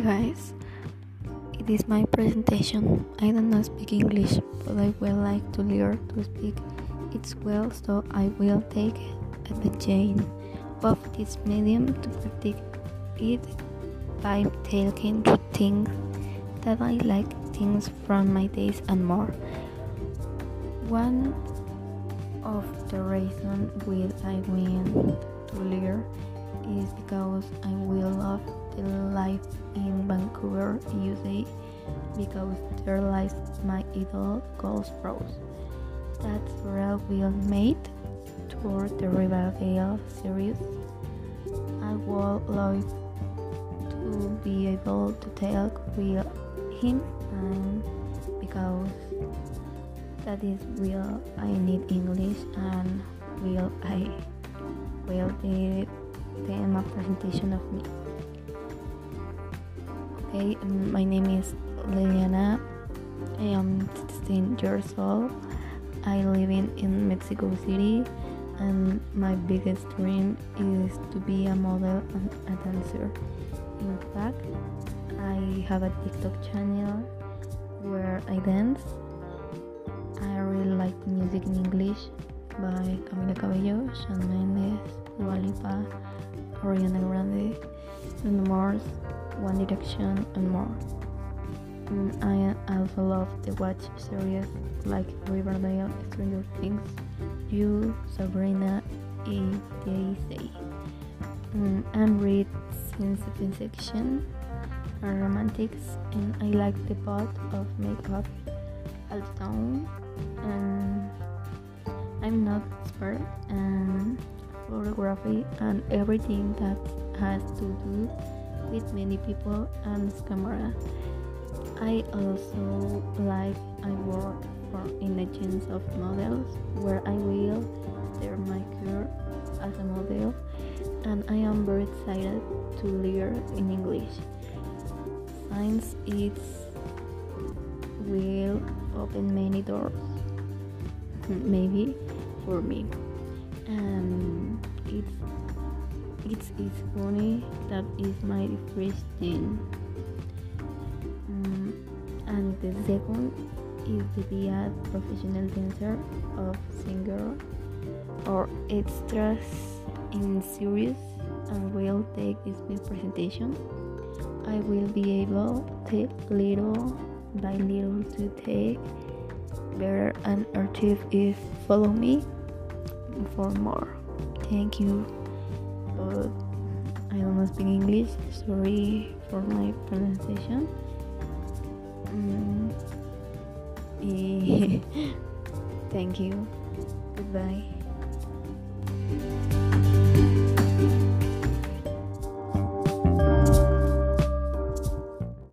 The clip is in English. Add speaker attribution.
Speaker 1: guys, it is my presentation. I don't know speak English, but I would like to learn to speak it well, so I will take advantage of this medium to practice it by taking to things that I like, things from my days and more. One of the reasons why I went to learn is because I will love the life in Vancouver, USA, because there lies my idol Ghost. That's where will made toward the Riverdale series. I would love to be able to talk with him and because that is will I need English and will I will the tema presentation of me. Okay, um, my name is Liliana. I am 16 years old. I live in, in Mexico City, and my biggest dream is to be a model and a dancer. In fact, I have a TikTok channel where I dance. I really like music in English by Camila Cabello, Shawn Mendes, Dua Lipa, Ariana Grande, and Mars, One Direction, and more. And I also love to watch series like Riverdale, Stranger Things, You, Sabrina, AJC, mm, and read science fiction and romantics, and I like the part of makeup the and I'm not expert and photography and everything that has to do with many people and camera. I also like I work for in agents of models where I will share my career as a model and I am very excited to learn in English. Science it will open many doors maybe for me and it's it's funny that is my first thing um, and the second is to be a professional dancer or singer or extras in series and will take this big presentation I will be able to little by little to take better and achieve if follow me for more. Thank you. But I don't speak English. Sorry for my pronunciation. Mm, thank you. Goodbye.